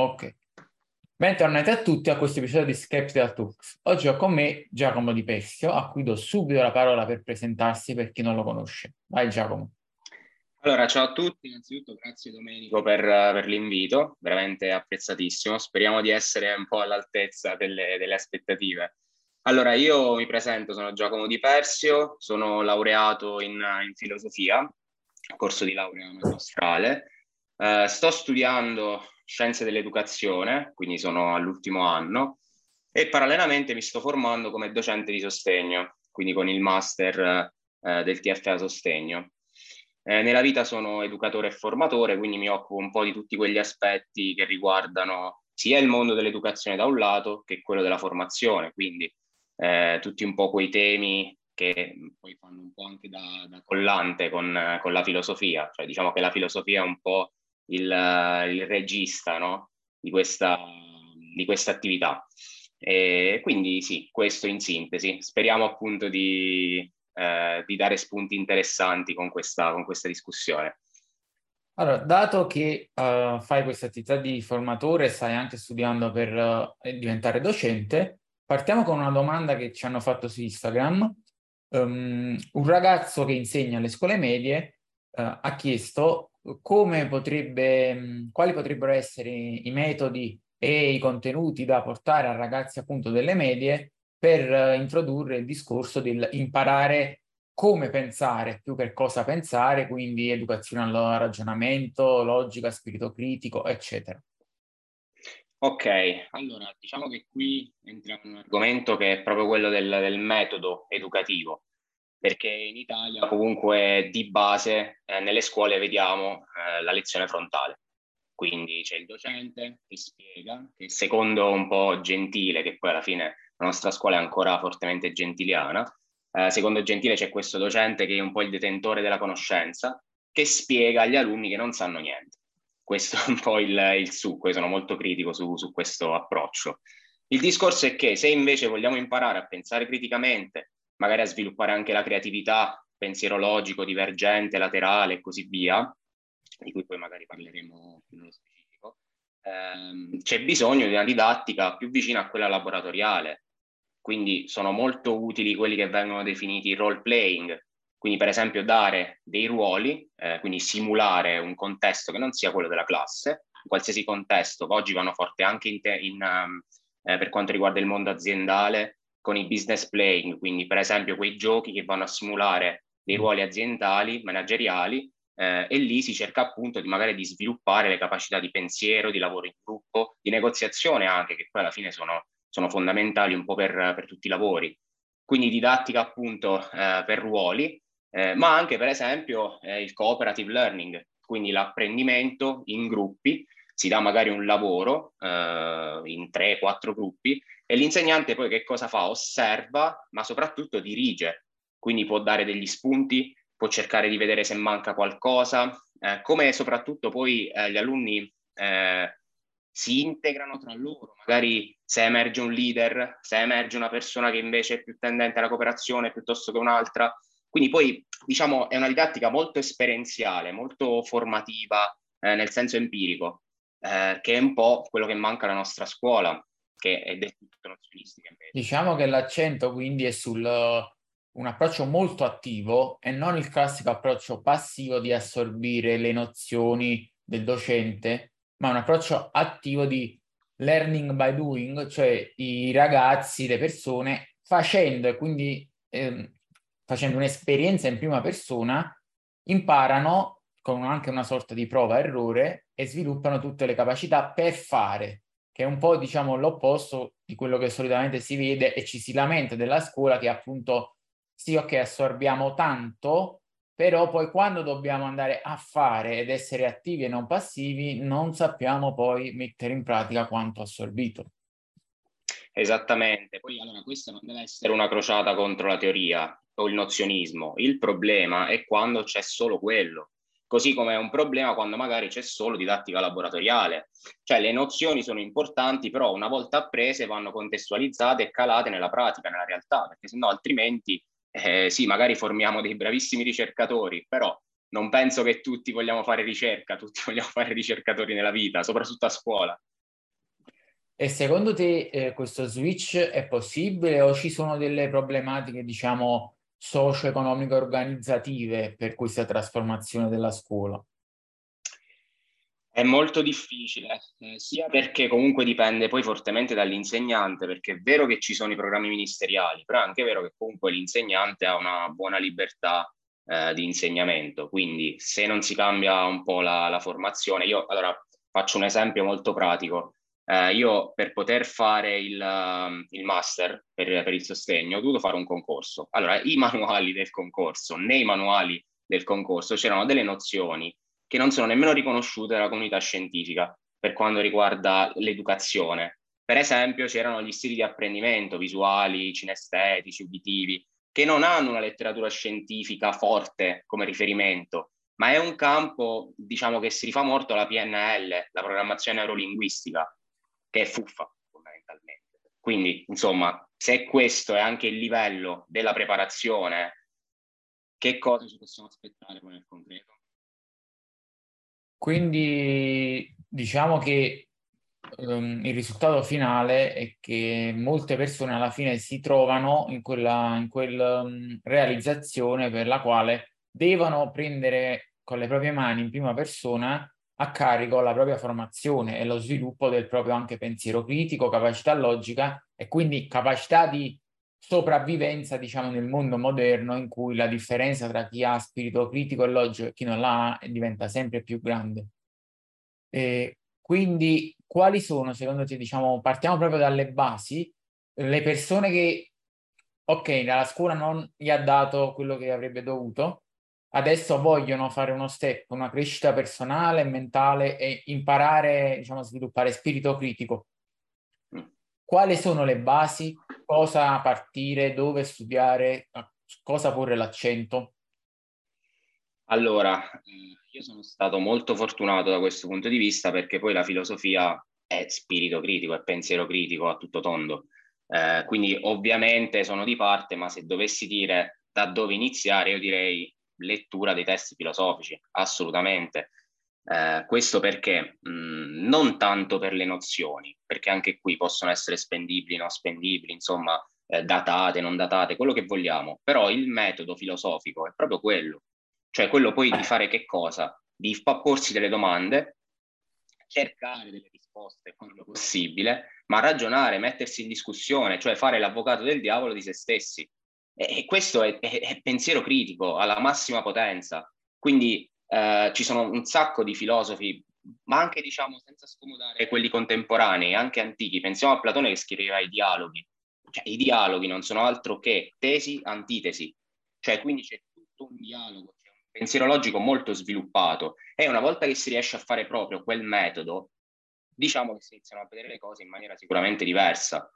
Ok. Bentornati a tutti a questo episodio di Skeptical Talks. Oggi ho con me Giacomo Di Pessio, a cui do subito la parola per presentarsi per chi non lo conosce. Vai Giacomo. Allora, ciao a tutti, innanzitutto grazie Domenico per, per l'invito, veramente apprezzatissimo. Speriamo di essere un po' all'altezza delle, delle aspettative. Allora, io mi presento, sono Giacomo Di Persio, sono laureato in, in filosofia, corso di laurea magistrale. Eh, sto studiando scienze dell'educazione, quindi sono all'ultimo anno, e parallelamente mi sto formando come docente di sostegno, quindi con il master eh, del TFA Sostegno. Eh, nella vita sono educatore e formatore, quindi mi occupo un po' di tutti quegli aspetti che riguardano sia il mondo dell'educazione da un lato che quello della formazione, quindi eh, tutti un po' quei temi che poi fanno un po' anche da, da collante con, con, la filosofia, cioè diciamo che la filosofia è un po' il, il regista no? di, questa, di questa attività. E quindi sì, questo in sintesi. Speriamo appunto di, eh, di dare spunti interessanti con questa, con questa discussione. Allora, dato che uh, fai questa attività di formatore e stai anche studiando per uh, diventare docente, partiamo con una domanda che ci hanno fatto su Instagram. Um, un ragazzo che insegna alle scuole medie uh, ha chiesto potrebbe, quali potrebbero essere i metodi e i contenuti da portare a ragazzi appunto delle medie per introdurre il discorso del imparare come pensare più che cosa pensare, quindi educazione al ragionamento, logica, spirito critico, eccetera. Ok, allora diciamo che qui entriamo in un argomento che è proprio quello del, del metodo educativo perché in Italia comunque di base eh, nelle scuole vediamo eh, la lezione frontale. Quindi c'è il docente che spiega, che secondo un po' Gentile, che poi alla fine la nostra scuola è ancora fortemente gentiliana, eh, secondo Gentile c'è questo docente che è un po' il detentore della conoscenza, che spiega agli alunni che non sanno niente. Questo è un po' il, il succo, io sono molto critico su, su questo approccio. Il discorso è che se invece vogliamo imparare a pensare criticamente, magari a sviluppare anche la creatività, pensiero logico, divergente, laterale e così via, di cui poi magari parleremo più nello specifico, ehm, c'è bisogno di una didattica più vicina a quella laboratoriale. Quindi sono molto utili quelli che vengono definiti role playing, quindi per esempio dare dei ruoli, eh, quindi simulare un contesto che non sia quello della classe, in qualsiasi contesto, oggi vanno forte anche in te, in, um, eh, per quanto riguarda il mondo aziendale, con i business playing, quindi per esempio quei giochi che vanno a simulare dei mm. ruoli aziendali, manageriali, eh, e lì si cerca appunto di magari di sviluppare le capacità di pensiero, di lavoro in gruppo, di negoziazione anche, che poi alla fine sono, sono fondamentali un po' per, per, tutti i lavori. Quindi didattica appunto eh, per ruoli, eh, ma anche per esempio eh, il cooperative learning, quindi l'apprendimento in gruppi, si dà magari un lavoro eh, in tre, quattro gruppi e l'insegnante poi che cosa fa? Osserva, ma soprattutto dirige, quindi può dare degli spunti, può cercare di vedere se manca qualcosa, eh, come soprattutto poi eh, gli alunni eh, si integrano tra loro, magari se emerge un leader, se emerge una persona che invece è più tendente alla cooperazione piuttosto che un'altra. Quindi poi diciamo è una didattica molto esperienziale, molto formativa eh, nel senso empirico, eh, che è un po' quello che manca alla nostra scuola che è del tutto nozionistica. Diciamo che l'accento quindi è sul un approccio molto attivo e non il classico approccio passivo di assorbire le nozioni del docente, ma un approccio attivo di learning by doing, cioè i ragazzi, le persone facendo e quindi ehm, facendo un'esperienza in prima persona imparano con anche una sorta di prova-errore e sviluppano tutte le capacità per fare che è un po' diciamo l'opposto di quello che solitamente si vede e ci si lamenta della scuola che appunto sì ok assorbiamo tanto però poi quando dobbiamo andare a fare ed essere attivi e non passivi non sappiamo poi mettere in pratica quanto assorbito. Esattamente, poi allora questa non deve essere una crociata contro la teoria o il nozionismo, il problema è quando c'è solo quello, così come è un problema quando magari c'è solo didattica laboratoriale. Cioè le nozioni sono importanti, però una volta apprese vanno contestualizzate e calate nella pratica, nella realtà, perché sennò altrimenti eh, sì, magari formiamo dei bravissimi ricercatori, però non penso che tutti vogliamo fare ricerca, tutti vogliamo fare ricercatori nella vita, soprattutto a scuola. E secondo te eh, questo switch è possibile o ci sono delle problematiche, diciamo, socio-economiche organizzative per questa trasformazione della scuola? È molto difficile, eh, sia perché comunque dipende poi fortemente dall'insegnante, perché è vero che ci sono i programmi ministeriali, però è anche vero che comunque l'insegnante ha una buona libertà eh, di insegnamento, quindi se non si cambia un po' la, la formazione, io allora faccio un esempio molto pratico, eh, io per poter fare il, uh, il master per, per, il sostegno ho dovuto fare un concorso. Allora, i manuali del concorso, nei manuali del concorso c'erano delle nozioni che non sono nemmeno riconosciute dalla comunità scientifica per quanto riguarda l'educazione. Per esempio, c'erano gli stili di apprendimento visuali, cinestetici, uditivi, che non hanno una letteratura scientifica forte come riferimento, ma è un campo, diciamo, che si rifà molto alla PNL, la programmazione neurolinguistica, che è fuffa fondamentalmente. Quindi, insomma, se questo è anche il livello della preparazione, che cosa ci possiamo aspettare poi nel concreto? Quindi diciamo che um, il risultato finale è che molte persone alla fine si trovano in quella, in quella um, realizzazione per la quale devono prendere con le proprie mani in prima persona a carico la propria formazione e lo sviluppo del proprio anche pensiero critico, capacità logica e quindi capacità di sopravvivenza, diciamo, nel mondo moderno in cui la differenza tra chi ha spirito critico e logico e chi non l'ha diventa sempre più grande. E quindi quali sono, secondo te, diciamo, partiamo proprio dalle basi, le persone che, ok, la scuola non gli ha dato quello che avrebbe dovuto, adesso vogliono fare uno step, una crescita personale, mentale e imparare, diciamo, a sviluppare spirito critico. Quali sono le basi, cosa partire, dove studiare, cosa porre l'accento? Allora, io sono stato molto fortunato da questo punto di vista perché poi la filosofia è spirito critico, è pensiero critico a tutto tondo. Eh, quindi ovviamente sono di parte, ma se dovessi dire da dove iniziare, io direi lettura dei testi filosofici, assolutamente. Eh, questo perché mh, mm, non tanto per le nozioni, perché anche qui possono essere spendibili, non spendibili, insomma, eh, datate, non datate, quello che vogliamo, però il metodo filosofico è proprio quello, cioè quello poi di fare che cosa? Di porsi delle domande, cercare delle risposte quando possibile, ma ragionare, mettersi in discussione, cioè fare l'avvocato del diavolo di se stessi. E, questo è, è, è pensiero critico alla massima potenza. Quindi eh, ci sono un sacco di filosofi, ma anche diciamo senza scomodare quelli contemporanei, anche antichi. Pensiamo a Platone che scriveva i dialoghi. Cioè, I dialoghi non sono altro che tesi, antitesi. Cioè, quindi c'è tutto un dialogo, c'è un pensiero logico molto sviluppato. E una volta che si riesce a fare proprio quel metodo, diciamo che si iniziano a vedere le cose in maniera sicuramente diversa.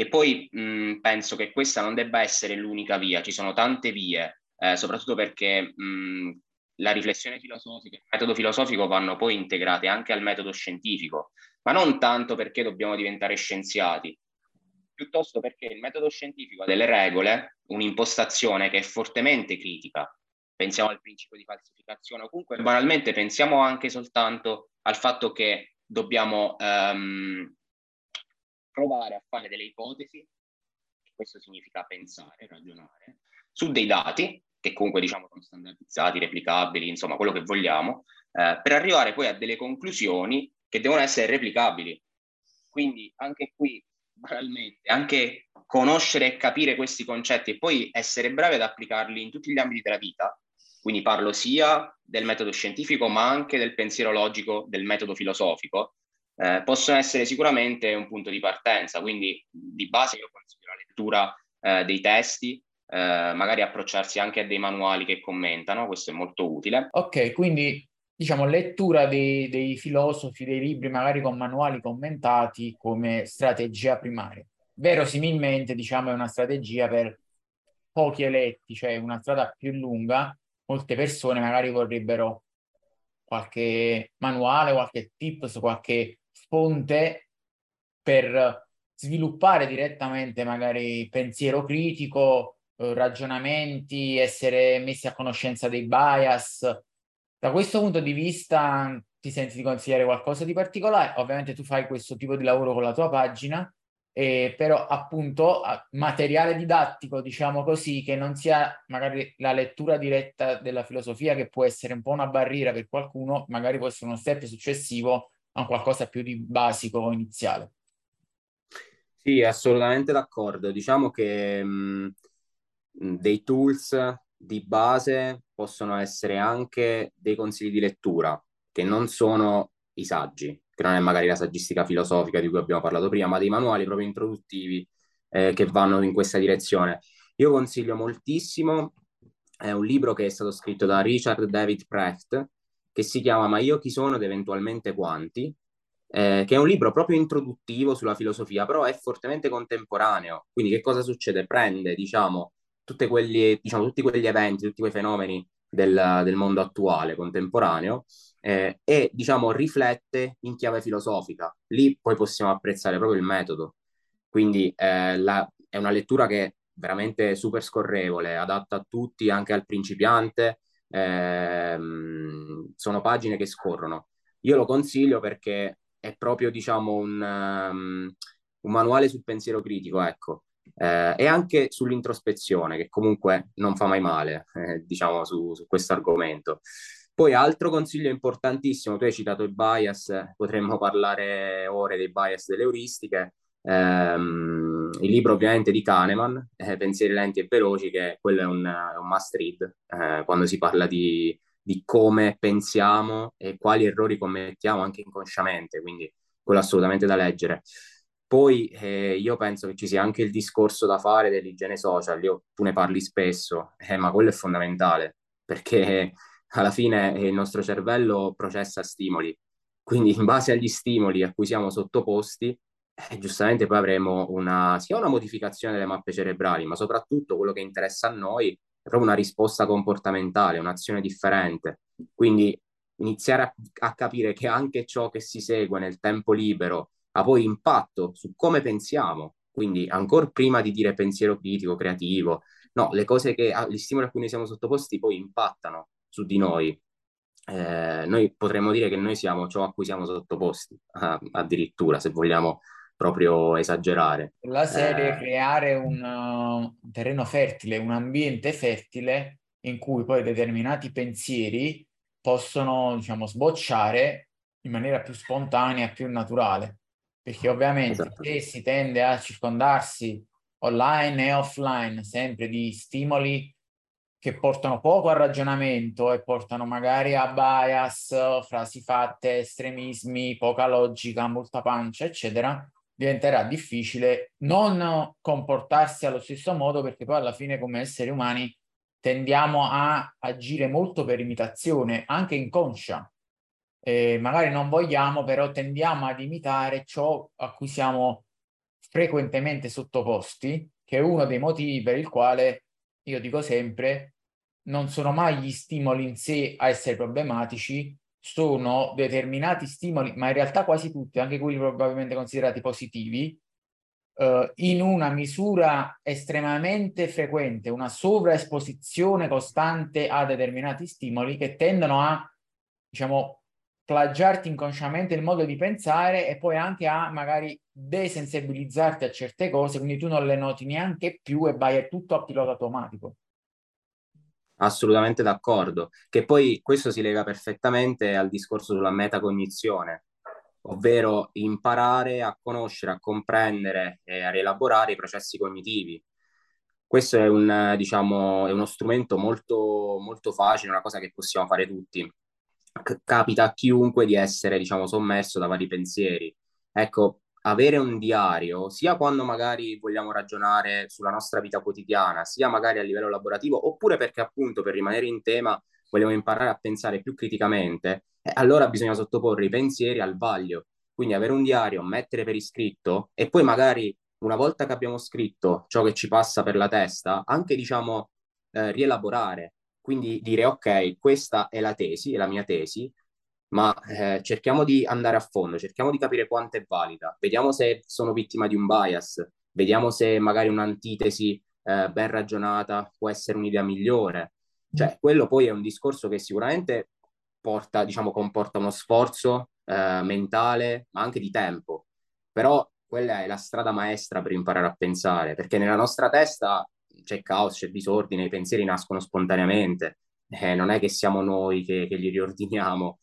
Che poi mh, penso che questa non debba essere l'unica via, ci sono tante vie, eh, soprattutto perché mh, la riflessione filosofica e il metodo filosofico vanno poi integrate anche al metodo scientifico, ma non tanto perché dobbiamo diventare scienziati, piuttosto perché il metodo scientifico ha delle regole, un'impostazione che è fortemente critica. Pensiamo al principio di falsificazione o comunque banalmente pensiamo anche soltanto al fatto che dobbiamo um, provare a fare delle ipotesi, questo significa pensare, ragionare, su dei dati che comunque diciamo sono standardizzati, replicabili, insomma quello che vogliamo, eh, per arrivare poi a delle conclusioni che devono essere replicabili. Quindi anche qui, banalmente, anche conoscere e capire questi concetti e poi essere bravi ad applicarli in tutti gli ambiti della vita, quindi parlo sia del metodo scientifico ma anche del pensiero logico, del metodo filosofico, eh, possono essere sicuramente un punto di partenza. Quindi di base io consiglio la lettura eh, dei testi, eh, magari approcciarsi anche a dei manuali che commentano, questo è molto utile. Ok, quindi diciamo lettura dei, dei filosofi, dei libri magari con manuali commentati come strategia primaria. Verosimilmente, diciamo, è una strategia per pochi eletti, cioè una strada più lunga. Molte persone magari vorrebbero qualche manuale, qualche tips, qualche fonte per sviluppare direttamente magari pensiero critico, eh, ragionamenti, essere messi a conoscenza dei bias. Da questo punto di vista, ti senti di consigliare qualcosa di particolare. Ovviamente tu fai questo tipo di lavoro con la tua pagina, eh, però appunto materiale didattico, diciamo così, che non sia magari la lettura diretta della filosofia, che può essere un po' una barriera per qualcuno, magari può essere uno step successivo a qualcosa più di basico iniziale. Sì, assolutamente d'accordo. Diciamo che mh, dei tools di base possono essere anche dei consigli di lettura, che non sono i saggi, che non è magari la saggistica filosofica di cui abbiamo parlato prima, ma dei manuali proprio introduttivi eh, che vanno in questa direzione. Io consiglio moltissimo, è un libro che è stato scritto da Richard David Precht, che si chiama Ma io chi sono ed eventualmente quanti, eh, che è un libro proprio introduttivo sulla filosofia, però è fortemente contemporaneo. Quindi che cosa succede? Prende, diciamo, quelli, diciamo tutti quegli eventi, tutti quei fenomeni del, del mondo attuale, contemporaneo, eh, e, diciamo, riflette in chiave filosofica. Lì poi possiamo apprezzare proprio il metodo. Quindi eh, la, è una lettura che è veramente super scorrevole, adatta a tutti, anche al principiante. Ehm, sono pagine che scorrono. Io lo consiglio perché è proprio, diciamo, un, um, un manuale sul pensiero critico, ecco, eh, e anche sull'introspezione, che comunque non fa mai male, eh, diciamo, su, su questo argomento. Poi altro consiglio importantissimo, tu hai citato il bias, potremmo parlare ore dei bias delle euristiche, ehm, il libro ovviamente di Kahneman, eh, Pensieri lenti e veloci, che quello è un, un must read eh, quando si parla di di come pensiamo e quali errori commettiamo anche inconsciamente, quindi quello assolutamente da leggere. Poi eh, io penso che ci sia anche il discorso da fare dell'igiene social, io, tu ne parli spesso, eh, ma quello è fondamentale, perché alla fine il nostro cervello processa stimoli, quindi in base agli stimoli a cui siamo sottoposti, eh, giustamente poi avremo una, sia una modificazione delle mappe cerebrali, ma soprattutto quello che interessa a noi è proprio una risposta comportamentale, un'azione differente. Quindi iniziare a, a, capire che anche ciò che si segue nel tempo libero ha poi impatto su come pensiamo. Quindi ancora prima di dire pensiero critico, creativo, no, le cose che, gli stimoli a cui noi siamo sottoposti poi impattano su di noi. Eh, noi potremmo dire che noi siamo ciò a cui siamo sottoposti, addirittura se vogliamo proprio esagerare. La serie eh... creare un, uh, terreno fertile, un ambiente fertile in cui poi determinati pensieri possono, diciamo, sbocciare in maniera più spontanea, più naturale. Perché ovviamente esatto. se si tende a circondarsi online e offline sempre di stimoli che portano poco al ragionamento e portano magari a bias, frasi fatte, estremismi, poca logica, molta pancia, eccetera, diventerà difficile non comportarsi allo stesso modo perché poi alla fine come esseri umani tendiamo a agire molto per imitazione, anche inconscia. Eh, magari non vogliamo, però tendiamo ad imitare ciò a cui siamo frequentemente sottoposti, che è uno dei motivi per il quale io dico sempre non sono mai gli stimoli in sé a essere problematici, sono determinati stimoli, ma in realtà quasi tutti, anche quelli probabilmente considerati positivi, eh, in una misura estremamente frequente, una sovraesposizione costante a determinati stimoli che tendono a, diciamo, plagiarti inconsciamente il modo di pensare e poi anche a magari desensibilizzarti a certe cose, quindi tu non le noti neanche più e vai tutto a pilota automatico. Assolutamente d'accordo, che poi questo si lega perfettamente al discorso sulla metacognizione, ovvero imparare a conoscere, a comprendere e a rielaborare i processi cognitivi. Questo è, un, diciamo, è uno strumento molto, molto facile, una cosa che possiamo fare tutti. C- capita a chiunque di essere, diciamo, sommerso da vari pensieri. Ecco, avere un diario, sia quando magari vogliamo ragionare sulla nostra vita quotidiana, sia magari a livello lavorativo, oppure perché appunto per rimanere in tema vogliamo imparare a pensare più criticamente, eh, allora bisogna sottoporre i pensieri al vaglio. Quindi avere un diario, mettere per iscritto e poi magari una volta che abbiamo scritto ciò che ci passa per la testa, anche diciamo eh, rielaborare. Quindi dire ok, questa è la tesi, è la mia tesi, ma eh, cerchiamo di andare a fondo, cerchiamo di capire quanto è valida, vediamo se sono vittima di un bias, vediamo se magari un'antitesi eh, ben ragionata può essere un'idea migliore. Cioè, quello poi è un discorso che sicuramente porta, diciamo, comporta uno sforzo eh, mentale, ma anche di tempo. Però quella è la strada maestra per imparare a pensare, perché nella nostra testa c'è caos, c'è disordine, i pensieri nascono spontaneamente, eh, non è che siamo noi che, che li riordiniamo.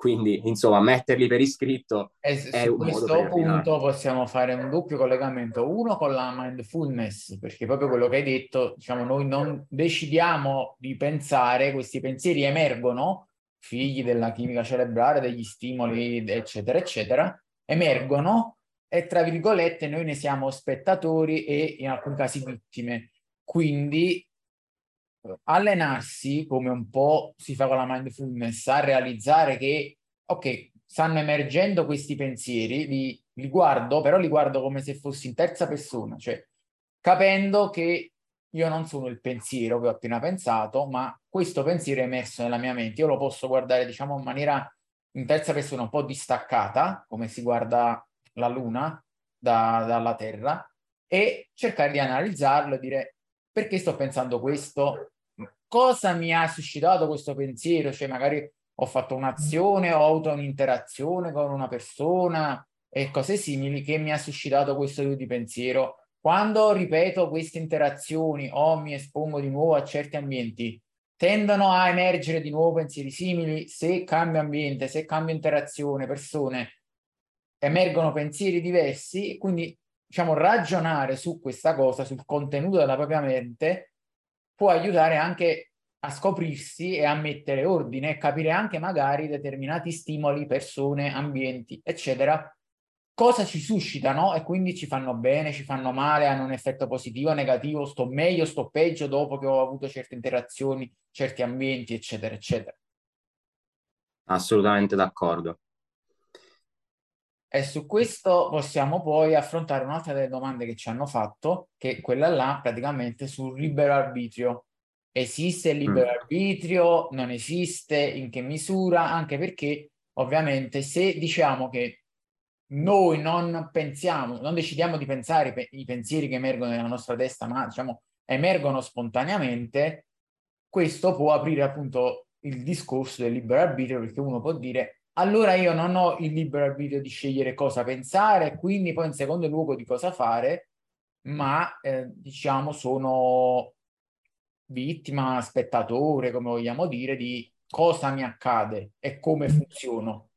Quindi, insomma, metterli per iscritto e è su un questo punto possiamo fare un doppio collegamento, uno con la mindfulness, perché proprio quello che hai detto, diciamo, noi non decidiamo di pensare, questi pensieri emergono, figli della chimica cerebrale, degli stimoli, eccetera, eccetera, emergono e tra virgolette noi ne siamo spettatori e in alcuni casi vittime. Quindi allenarsi, come un po' si fa con la mindfulness, a realizzare che, ok, stanno emergendo questi pensieri, li, li guardo, però li guardo come se fossi in terza persona, cioè capendo che io non sono il pensiero che ho appena pensato, ma questo pensiero è emerso nella mia mente. Io lo posso guardare, diciamo, in maniera in terza persona un po' distaccata, come si guarda la Luna da, dalla Terra e cercare di analizzarlo e dire perché sto pensando questo? Cosa mi ha suscitato questo pensiero? Cioè magari ho fatto un'azione, ho avuto un'interazione con una persona e cose simili che mi ha suscitato questo tipo di pensiero. Quando ripeto queste interazioni o mi espongo di nuovo a certi ambienti, tendono a emergere di nuovo pensieri simili. Se cambio ambiente, se cambio interazione, persone, emergono pensieri diversi quindi diciamo ragionare su questa cosa, sul contenuto della propria mente può aiutare anche a scoprirsi e a mettere ordine e capire anche magari determinati stimoli, persone, ambienti, eccetera, cosa ci suscitano e quindi ci fanno bene, ci fanno male, hanno un effetto positivo, negativo, sto meglio, sto peggio dopo che ho avuto certe interazioni, certi ambienti, eccetera, eccetera. Assolutamente d'accordo. E su questo possiamo poi affrontare un'altra delle domande che ci hanno fatto, che è quella là praticamente sul libero arbitrio. Esiste il libero mm. arbitrio? Non esiste? In che misura? Anche perché ovviamente se diciamo che noi non pensiamo, non decidiamo di pensare pe- i pensieri che emergono nella nostra testa, ma diciamo emergono spontaneamente, questo può aprire appunto il discorso del libero arbitrio perché uno può dire allora io non ho il libero arbitrio di scegliere cosa pensare, quindi poi in secondo luogo di cosa fare, ma eh, diciamo sono vittima, spettatore, come vogliamo dire, di cosa mi accade e come funziono.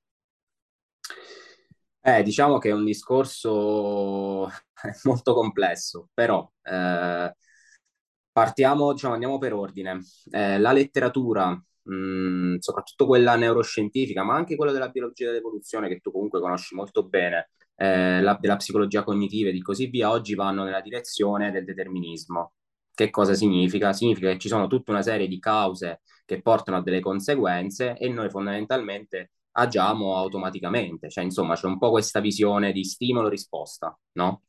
Eh, diciamo che è un discorso molto complesso, però eh, partiamo, diciamo, andiamo per ordine. Eh, la letteratura mh, soprattutto quella neuroscientifica, ma anche quella della biologia dell'evoluzione che tu comunque conosci molto bene, eh, la, della psicologia cognitiva e di così via, oggi vanno nella direzione del determinismo. Che cosa significa? Significa che ci sono tutta una serie di cause che portano a delle conseguenze e noi fondamentalmente agiamo automaticamente, cioè insomma c'è un po' questa visione di stimolo-risposta, no?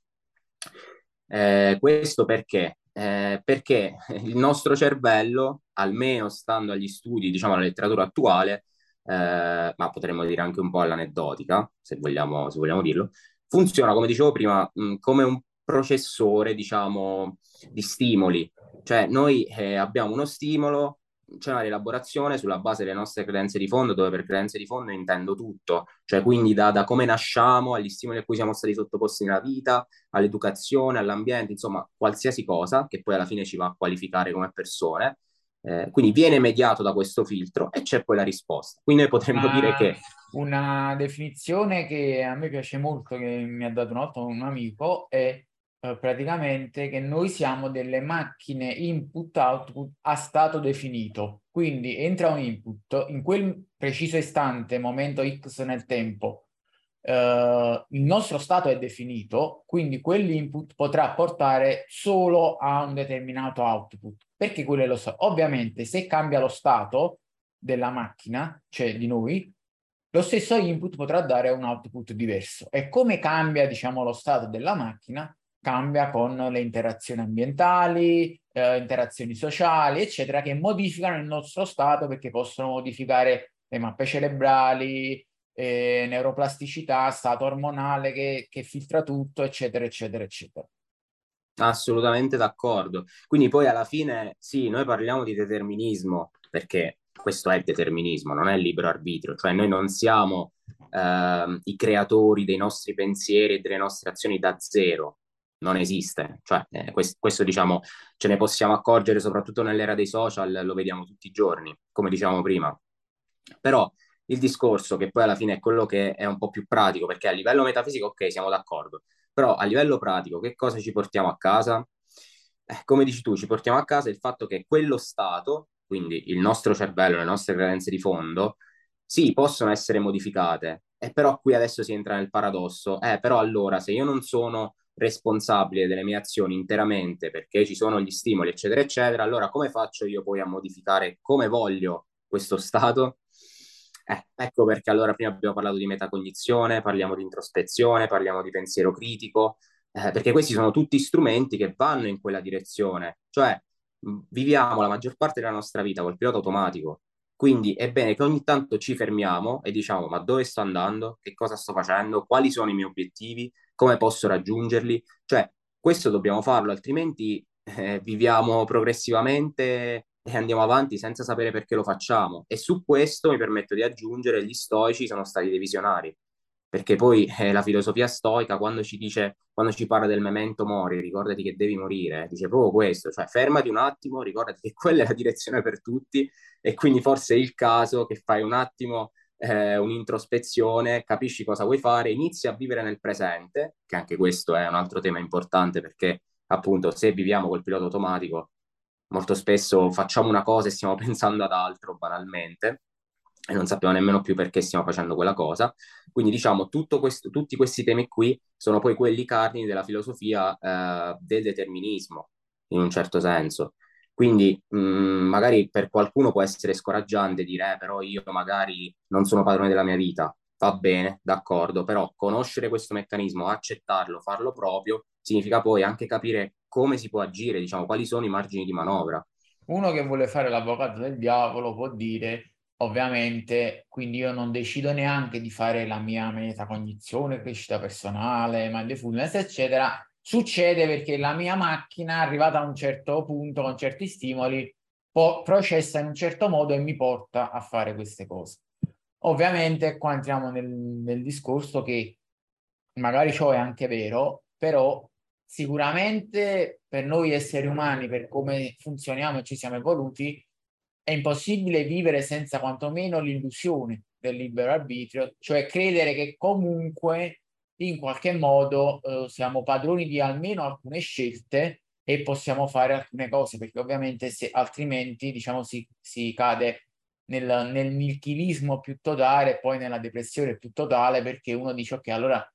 Eh, questo perché? Eh, perché il nostro cervello, almeno stando agli studi, diciamo alla letteratura attuale, eh, ma potremmo dire anche un po' all'aneddotica, se vogliamo, se vogliamo dirlo, funziona, come dicevo prima, mh, come un processore, diciamo, di stimoli. Cioè noi eh, abbiamo uno stimolo, c'è una rielaborazione sulla base delle nostre credenze di fondo, dove per credenze di fondo intendo tutto, cioè quindi da, da come nasciamo, agli stimoli a cui siamo stati sottoposti nella vita, all'educazione, all'ambiente, insomma, qualsiasi cosa che poi alla fine ci va a qualificare come persone. Eh, quindi viene mediato da questo filtro e c'è poi la risposta. Quindi noi potremmo ah, dire che... Una definizione che a me piace molto, che mi ha dato un altro un amico, è eh, praticamente che noi siamo delle macchine input-output a stato definito. Quindi entra un input, in quel preciso istante, momento X nel tempo, eh, il nostro stato è definito, quindi quell'input potrà portare solo a un determinato output. Perché quello è lo stato? Ovviamente se cambia lo stato della macchina, cioè di noi, lo stesso input potrà dare un output diverso. E come cambia, diciamo, lo stato della macchina? Cambia con le interazioni ambientali, eh, interazioni sociali, eccetera, che modificano il nostro stato perché possono modificare le mappe cerebrali, eh, neuroplasticità, stato ormonale che, che filtra tutto, eccetera, eccetera, eccetera. Assolutamente d'accordo. Quindi poi alla fine sì, noi parliamo di determinismo perché questo è determinismo, non è libero arbitrio, cioè noi non siamo eh, i creatori dei nostri pensieri e delle nostre azioni da zero, non esiste, cioè eh, questo, questo, diciamo ce ne possiamo accorgere soprattutto nell'era dei social, lo vediamo tutti i giorni, come diciamo prima. Però il discorso che poi alla fine è quello che è un po' più pratico, perché a livello metafisico ok, siamo d'accordo, però a livello pratico che cosa ci portiamo a casa? Eh, come dici tu, ci portiamo a casa il fatto che quello stato quindi il nostro cervello, le nostre credenze di fondo, sì, possono essere modificate, e però qui adesso si entra nel paradosso, eh, però allora se io non sono responsabile delle mie azioni interamente perché ci sono gli stimoli, eccetera, eccetera, allora come faccio io poi a modificare come voglio questo stato? Eh, ecco perché allora prima abbiamo parlato di metacognizione, parliamo di introspezione, parliamo di pensiero critico, eh, perché questi sono tutti strumenti che vanno in quella direzione, cioè viviamo la maggior parte della nostra vita col pilota automatico. Quindi è bene che ogni tanto ci fermiamo e diciamo ma dove sto andando, che cosa sto facendo, quali sono i miei obiettivi, come posso raggiungerli. Cioè, questo dobbiamo farlo, altrimenti eh, viviamo progressivamente e andiamo avanti senza sapere perché lo facciamo. E su questo mi permetto di aggiungere, gli stoici sono stati dei visionari perché poi eh, la filosofia stoica quando ci dice, quando ci parla del memento mori, ricordati che devi morire, dice proprio questo, cioè fermati un attimo, ricordati che quella è la direzione per tutti e quindi forse è il caso che fai un attimo eh, un'introspezione, capisci cosa vuoi fare, inizi a vivere nel presente, che anche questo è un altro tema importante perché appunto se viviamo col pilota automatico molto spesso facciamo una cosa e stiamo pensando ad altro banalmente e non sappiamo nemmeno più perché stiamo facendo quella cosa. Quindi diciamo, questo, tutti questi temi qui sono poi quelli cardini della filosofia eh, del determinismo, in un certo senso. Quindi mh, mm, magari per qualcuno può essere scoraggiante dire, eh, però io magari non sono padrone della mia vita. Va bene, d'accordo, però conoscere questo meccanismo, accettarlo, farlo proprio, significa poi anche capire come si può agire, diciamo, quali sono i margini di manovra. Uno che vuole fare l'avvocato del diavolo può dire ovviamente, quindi io non decido neanche di fare la mia metacognizione, crescita personale, mindfulness, eccetera. Succede perché la mia macchina, arrivata a un certo punto, con certi stimoli, po- processa in un certo modo e mi porta a fare queste cose. Ovviamente qua entriamo nel, nel discorso che magari ciò è anche vero, però sicuramente per noi esseri umani, per come funzioniamo e ci siamo evoluti, è impossibile vivere senza quantomeno l'illusione del libero arbitrio, cioè credere che comunque in qualche modo eh, siamo padroni di almeno alcune scelte e possiamo fare alcune cose, perché ovviamente se altrimenti diciamo si, si cade nel, nel nichilismo più totale e poi nella depressione più totale perché uno dice ok allora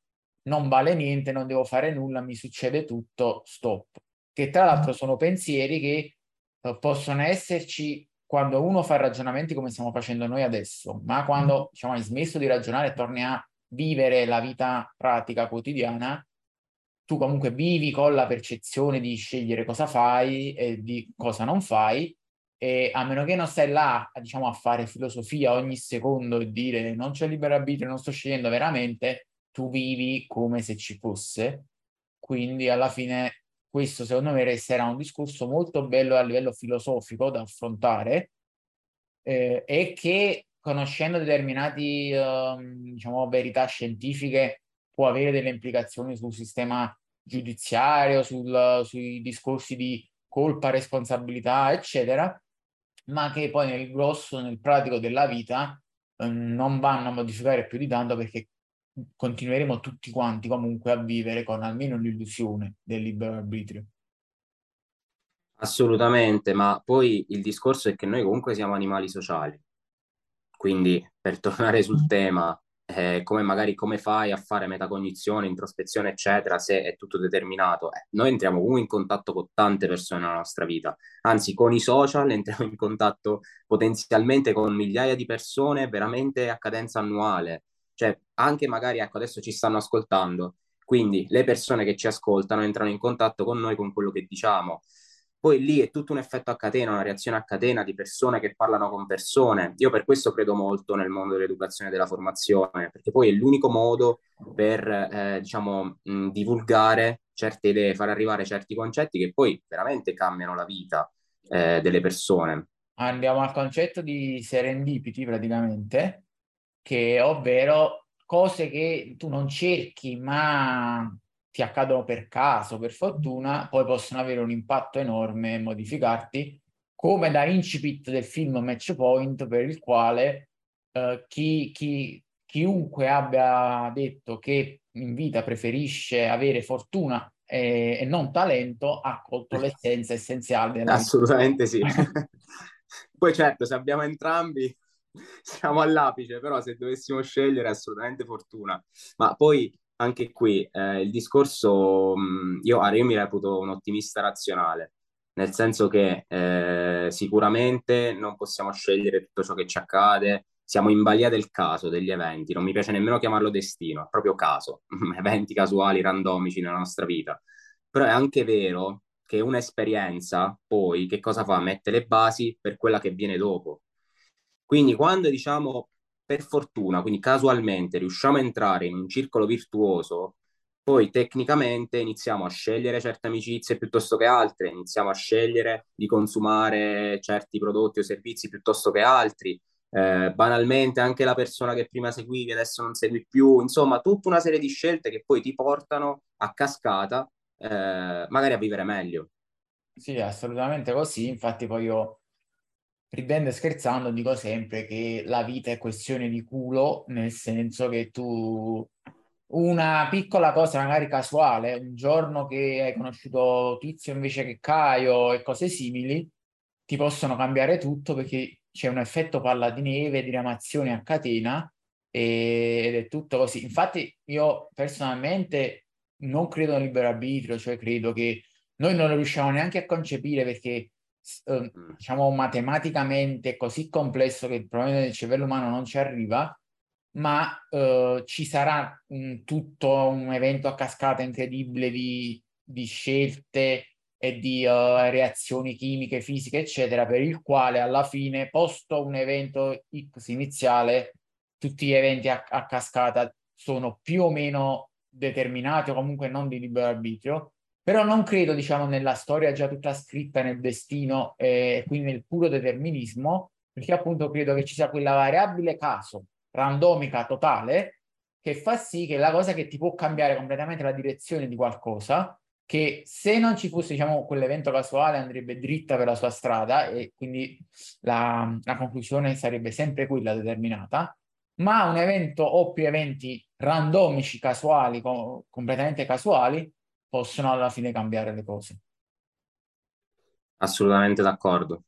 non vale niente, non devo fare nulla, mi succede tutto, stop. Che tra l'altro sono pensieri che eh, possono esserci quando uno fa ragionamenti come stiamo facendo noi adesso, ma quando mm. diciamo, hai smesso di ragionare e torni a vivere la vita pratica quotidiana, tu comunque vivi con la percezione di scegliere cosa fai e di cosa non fai, e a meno che non stai là diciamo, a fare filosofia ogni secondo e dire non c'è libero arbitrio, non sto scegliendo veramente, tu vivi come se ci fosse. Quindi alla fine questo secondo me resterà un discorso molto bello a livello filosofico da affrontare eh, e che conoscendo determinati eh, diciamo verità scientifiche può avere delle implicazioni sul sistema giudiziario, sul, sui discorsi di colpa, responsabilità, eccetera, ma che poi nel grosso, nel pratico della vita eh, non vanno a modificare più di tanto perché continueremo tutti quanti comunque a vivere con almeno l'illusione del libero arbitrio. Assolutamente, ma poi il discorso è che noi comunque siamo animali sociali. Quindi, per tornare sul tema, eh, come magari come fai a fare metacognizione, introspezione, eccetera, se è tutto determinato? Eh, noi entriamo comunque in contatto con tante persone nella nostra vita, anzi con i social entriamo in contatto potenzialmente con migliaia di persone veramente a cadenza annuale cioè anche magari, ecco, adesso ci stanno ascoltando, quindi le persone che ci ascoltano entrano in contatto con noi con quello che diciamo. Poi lì è tutto un effetto a catena, una reazione a catena di persone che parlano con persone. Io per questo credo molto nel mondo dell'educazione e della formazione, perché poi è l'unico modo per, eh, diciamo, mh, divulgare certe idee, far arrivare certi concetti che poi veramente cambiano la vita eh, delle persone. andiamo al concetto di serendipity praticamente, che ovvero cose che tu non cerchi ma ti accadono per caso, per fortuna, poi possono avere un impatto enorme e modificarti, come da incipit del film Match Point, per il quale eh, chi, chi, chiunque abbia detto che in vita preferisce avere fortuna e, e non talento ha colto l'essenza essenziale della Assolutamente sì. Poi certo, se abbiamo entrambi siamo all'apice, però se dovessimo scegliere assolutamente fortuna. Ma poi anche qui eh, il discorso, mh, io, io mi reputo un ottimista razionale, nel senso che eh, sicuramente non possiamo scegliere tutto ciò che ci accade, siamo in balia del caso, degli eventi, non mi piace nemmeno chiamarlo destino, è proprio caso, eventi casuali, randomici nella nostra vita. Però è anche vero che un'esperienza poi che cosa fa? Mette le basi per quella che viene dopo. Quindi quando diciamo per fortuna, quindi casualmente riusciamo a entrare in un circolo virtuoso, poi tecnicamente iniziamo a scegliere certe amicizie piuttosto che altre, iniziamo a scegliere di consumare certi prodotti o servizi piuttosto che altri. Eh, banalmente anche la persona che prima seguivi adesso non segui più, insomma tutta una serie di scelte che poi ti portano a cascata eh, magari a vivere meglio. Sì, assolutamente così, infatti poi io ridendo e scherzando, dico sempre che la vita è questione di culo, nel senso che tu una piccola cosa magari casuale, un giorno che hai conosciuto Tizio invece che Caio e cose simili, ti possono cambiare tutto perché c'è un effetto palla di neve, diramazione a catena ed è tutto così. Infatti io personalmente non credo nel libero arbitrio, cioè credo che noi non lo riusciamo neanche a concepire perché eh, diciamo matematicamente così complesso che il problema del cervello umano non ci arriva, ma eh, ci sarà un, tutto un evento a cascata incredibile di, di scelte e di uh, reazioni chimiche, fisiche, eccetera, per il quale alla fine, posto un evento X iniziale, tutti gli eventi a, a cascata sono più o meno determinati o comunque non di libero arbitrio, però non credo, diciamo, nella storia già tutta scritta nel destino e eh, quindi nel puro determinismo, perché appunto credo che ci sia quella variabile caso, randomica totale, che fa sì che la cosa che ti può cambiare completamente la direzione di qualcosa, che se non ci fosse, diciamo, quell'evento casuale andrebbe dritta per la sua strada e quindi la, la conclusione sarebbe sempre quella determinata, ma un evento o più eventi randomici, casuali, co- completamente casuali, possono alla fine cambiare le cose. Assolutamente d'accordo.